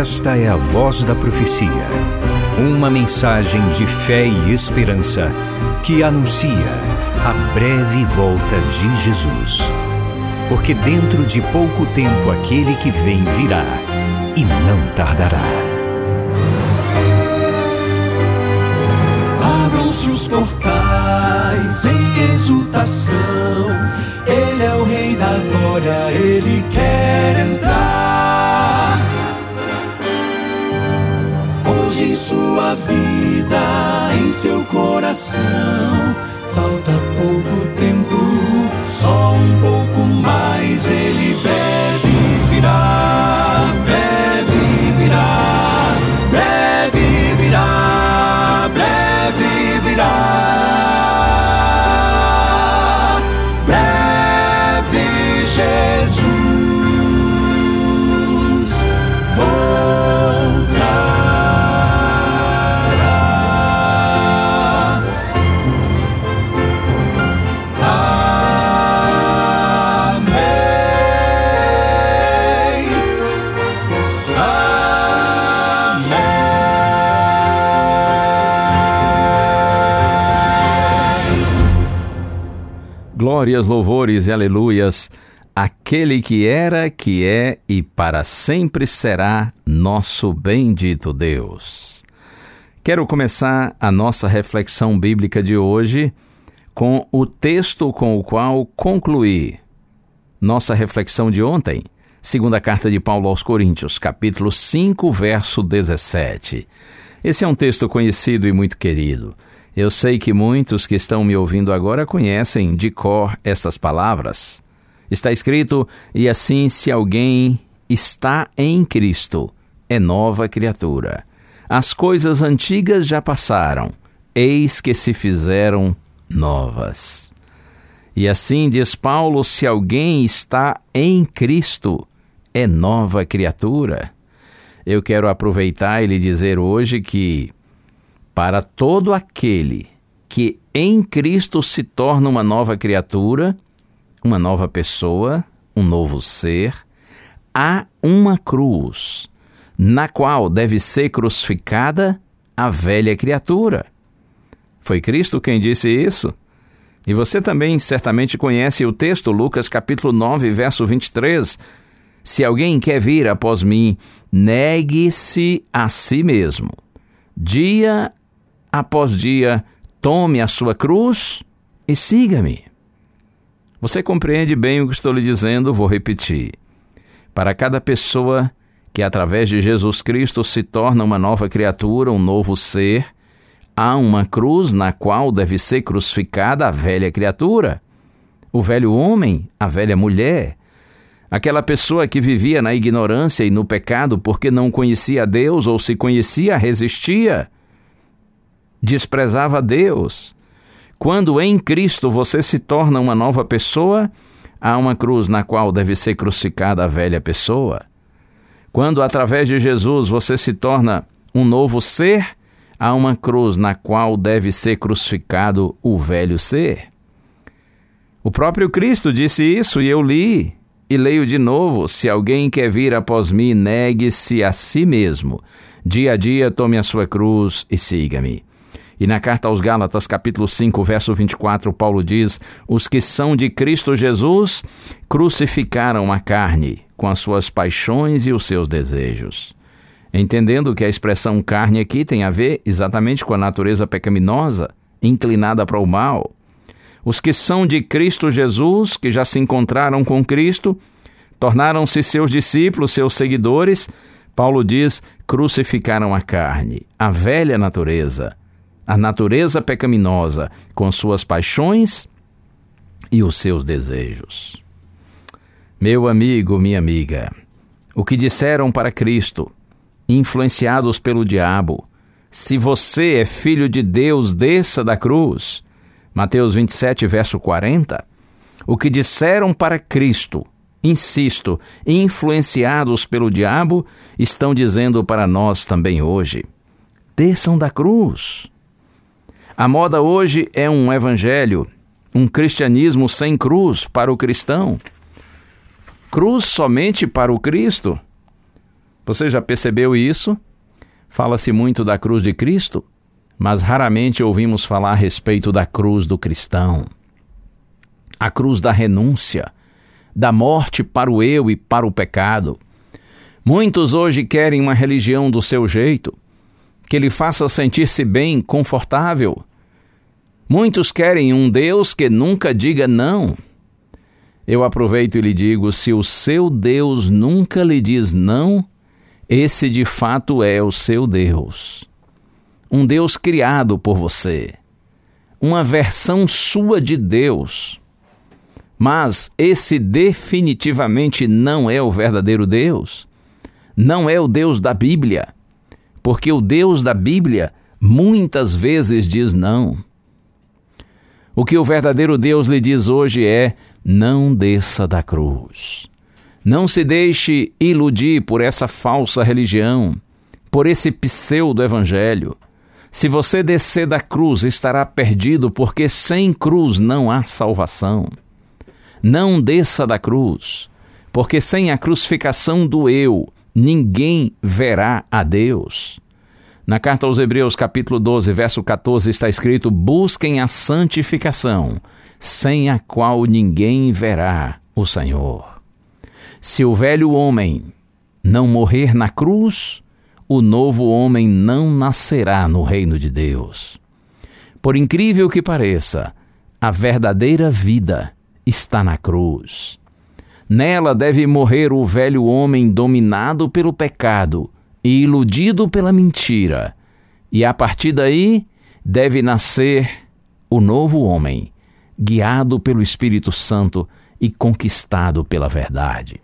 Esta é a voz da profecia. Uma mensagem de fé e esperança que anuncia a breve volta de Jesus. Porque dentro de pouco tempo aquele que vem virá e não tardará. Abram-se os portais em exultação. Ele é o Rei da Glória, ele quer entrar. Sua vida, em seu coração, falta pouco tempo, só um pouco mais. Ele deve Glórias, louvores e aleluias. Aquele que era, que é e para sempre será nosso bendito Deus. Quero começar a nossa reflexão bíblica de hoje com o texto com o qual concluí nossa reflexão de ontem, segunda carta de Paulo aos Coríntios, capítulo 5, verso 17. Esse é um texto conhecido e muito querido. Eu sei que muitos que estão me ouvindo agora conhecem de cor estas palavras. Está escrito: E assim, se alguém está em Cristo, é nova criatura. As coisas antigas já passaram, eis que se fizeram novas. E assim diz Paulo: se alguém está em Cristo, é nova criatura. Eu quero aproveitar e lhe dizer hoje que, para todo aquele que em Cristo se torna uma nova criatura, uma nova pessoa, um novo ser, há uma cruz, na qual deve ser crucificada a velha criatura. Foi Cristo quem disse isso? E você também certamente conhece o texto, Lucas capítulo 9, verso 23. Se alguém quer vir após mim, negue-se a si mesmo. Dia após dia, tome a sua cruz e siga-me. Você compreende bem o que estou lhe dizendo? Vou repetir. Para cada pessoa que, através de Jesus Cristo, se torna uma nova criatura, um novo ser, há uma cruz na qual deve ser crucificada a velha criatura, o velho homem, a velha mulher, aquela pessoa que vivia na ignorância e no pecado porque não conhecia Deus ou se conhecia, resistia, desprezava Deus. Quando em Cristo você se torna uma nova pessoa, há uma cruz na qual deve ser crucificada a velha pessoa. Quando através de Jesus você se torna um novo ser, há uma cruz na qual deve ser crucificado o velho ser. O próprio Cristo disse isso e eu li e leio de novo: se alguém quer vir após mim, negue-se a si mesmo. Dia a dia tome a sua cruz e siga-me. E na carta aos Gálatas, capítulo 5, verso 24, Paulo diz: Os que são de Cristo Jesus crucificaram a carne com as suas paixões e os seus desejos. Entendendo que a expressão carne aqui tem a ver exatamente com a natureza pecaminosa, inclinada para o mal. Os que são de Cristo Jesus, que já se encontraram com Cristo, tornaram-se seus discípulos, seus seguidores, Paulo diz: crucificaram a carne, a velha natureza, a natureza pecaminosa, com suas paixões e os seus desejos. Meu amigo, minha amiga, o que disseram para Cristo, influenciados pelo diabo, se você é filho de Deus, desça da cruz. Mateus 27, verso 40. O que disseram para Cristo, insisto, influenciados pelo diabo, estão dizendo para nós também hoje: desçam da cruz. A moda hoje é um evangelho, um cristianismo sem cruz para o cristão. Cruz somente para o Cristo. Você já percebeu isso? Fala-se muito da cruz de Cristo, mas raramente ouvimos falar a respeito da cruz do cristão. A cruz da renúncia, da morte para o eu e para o pecado. Muitos hoje querem uma religião do seu jeito, que lhe faça sentir-se bem, confortável. Muitos querem um Deus que nunca diga não. Eu aproveito e lhe digo: se o seu Deus nunca lhe diz não, esse de fato é o seu Deus. Um Deus criado por você. Uma versão sua de Deus. Mas esse definitivamente não é o verdadeiro Deus. Não é o Deus da Bíblia. Porque o Deus da Bíblia muitas vezes diz não. O que o verdadeiro Deus lhe diz hoje é: não desça da cruz. Não se deixe iludir por essa falsa religião, por esse pseudo-evangelho. Se você descer da cruz, estará perdido, porque sem cruz não há salvação. Não desça da cruz, porque sem a crucificação do eu, ninguém verá a Deus. Na carta aos Hebreus, capítulo 12, verso 14, está escrito: Busquem a santificação, sem a qual ninguém verá o Senhor. Se o velho homem não morrer na cruz, o novo homem não nascerá no reino de Deus. Por incrível que pareça, a verdadeira vida está na cruz. Nela deve morrer o velho homem dominado pelo pecado e iludido pela mentira, e a partir daí deve nascer o novo homem, guiado pelo Espírito Santo e conquistado pela verdade.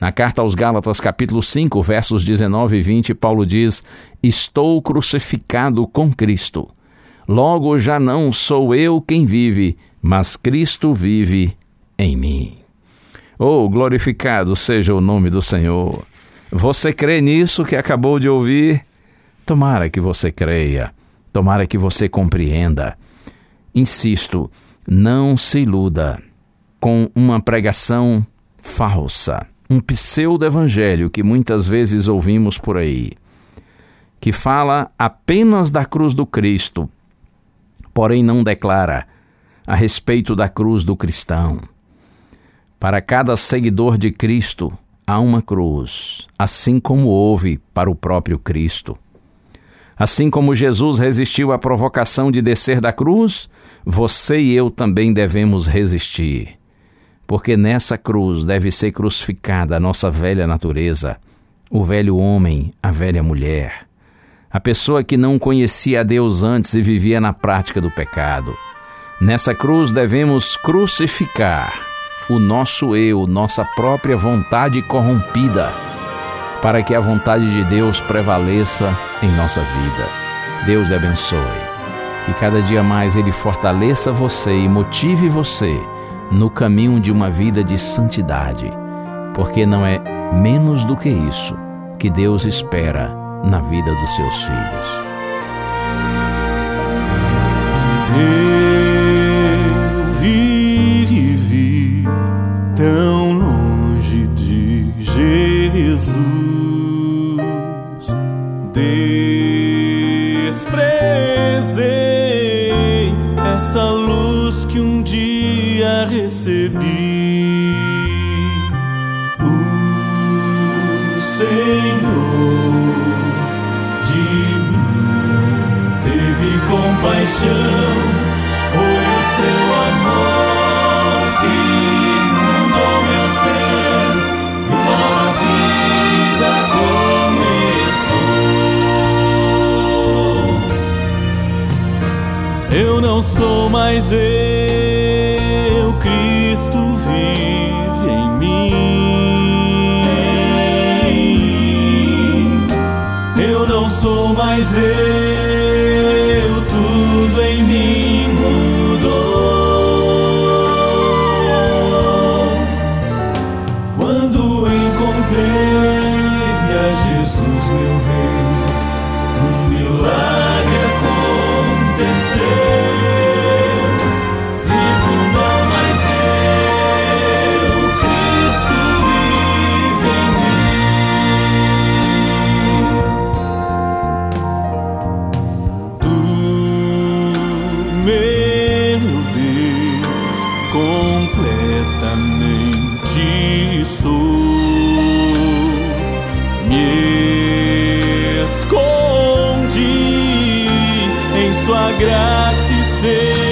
Na carta aos Gálatas, capítulo 5, versos 19 e 20, Paulo diz: Estou crucificado com Cristo. Logo já não sou eu quem vive, mas Cristo vive em mim. Oh, glorificado seja o nome do Senhor. Você crê nisso que acabou de ouvir? Tomara que você creia, tomara que você compreenda. Insisto, não se iluda com uma pregação falsa, um pseudo-evangelho que muitas vezes ouvimos por aí, que fala apenas da cruz do Cristo, porém não declara a respeito da cruz do cristão. Para cada seguidor de Cristo há uma cruz, assim como houve para o próprio Cristo. Assim como Jesus resistiu à provocação de descer da cruz, você e eu também devemos resistir. Porque nessa cruz deve ser crucificada a nossa velha natureza, o velho homem, a velha mulher, a pessoa que não conhecia a Deus antes e vivia na prática do pecado. Nessa cruz devemos crucificar o nosso eu, nossa própria vontade corrompida, para que a vontade de Deus prevaleça em nossa vida. Deus lhe abençoe. Que cada dia mais Ele fortaleça você e motive você no caminho de uma vida de santidade, porque não é menos do que isso que Deus espera na vida dos seus filhos. Jesus. Não sou mais eu, eternamente sou. Me escondi em sua graça e ser.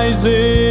Mais eu,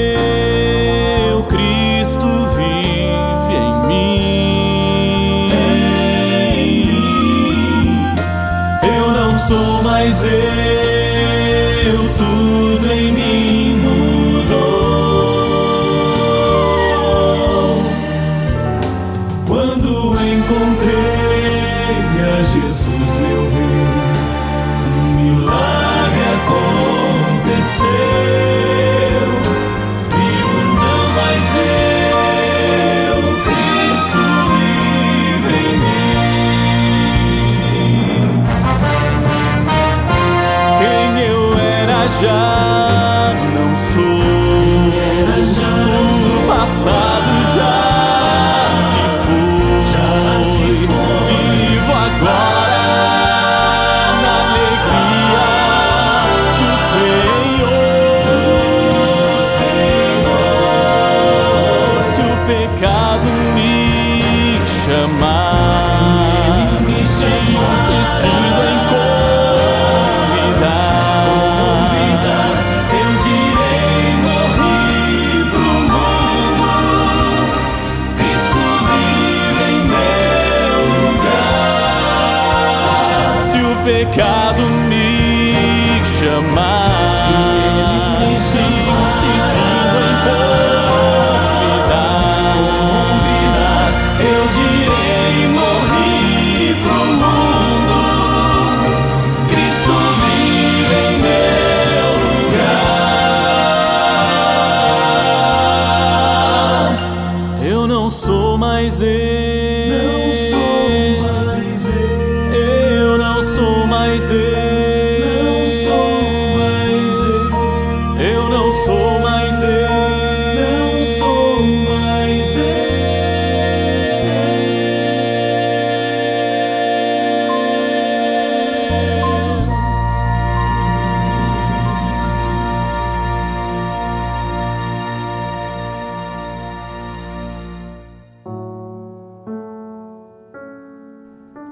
já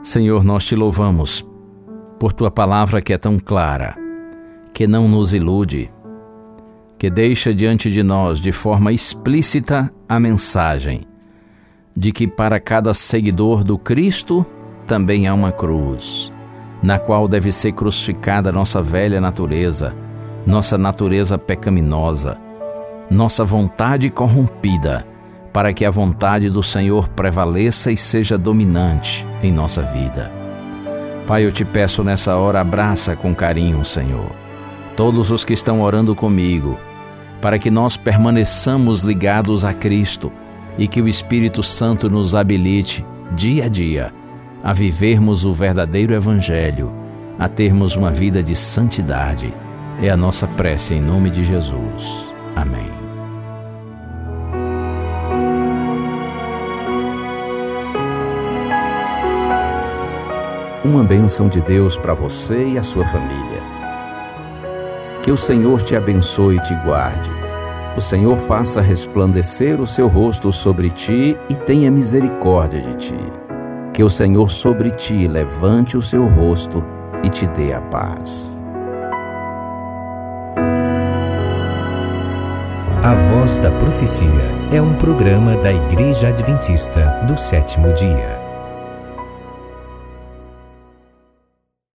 Senhor, nós te louvamos por tua palavra que é tão clara, que não nos ilude, que deixa diante de nós de forma explícita a mensagem de que para cada seguidor do Cristo também há uma cruz, na qual deve ser crucificada nossa velha natureza, nossa natureza pecaminosa, nossa vontade corrompida, para que a vontade do Senhor prevaleça e seja dominante em nossa vida. Pai, eu te peço nessa hora, abraça com carinho, Senhor, todos os que estão orando comigo, para que nós permaneçamos ligados a Cristo e que o Espírito Santo nos habilite, dia a dia, a vivermos o verdadeiro Evangelho, a termos uma vida de santidade. É a nossa prece em nome de Jesus. Amém. Uma bênção de Deus para você e a sua família. Que o Senhor te abençoe e te guarde. O Senhor faça resplandecer o seu rosto sobre ti e tenha misericórdia de ti. Que o Senhor sobre ti levante o seu rosto e te dê a paz. A Voz da Profecia é um programa da Igreja Adventista do sétimo dia.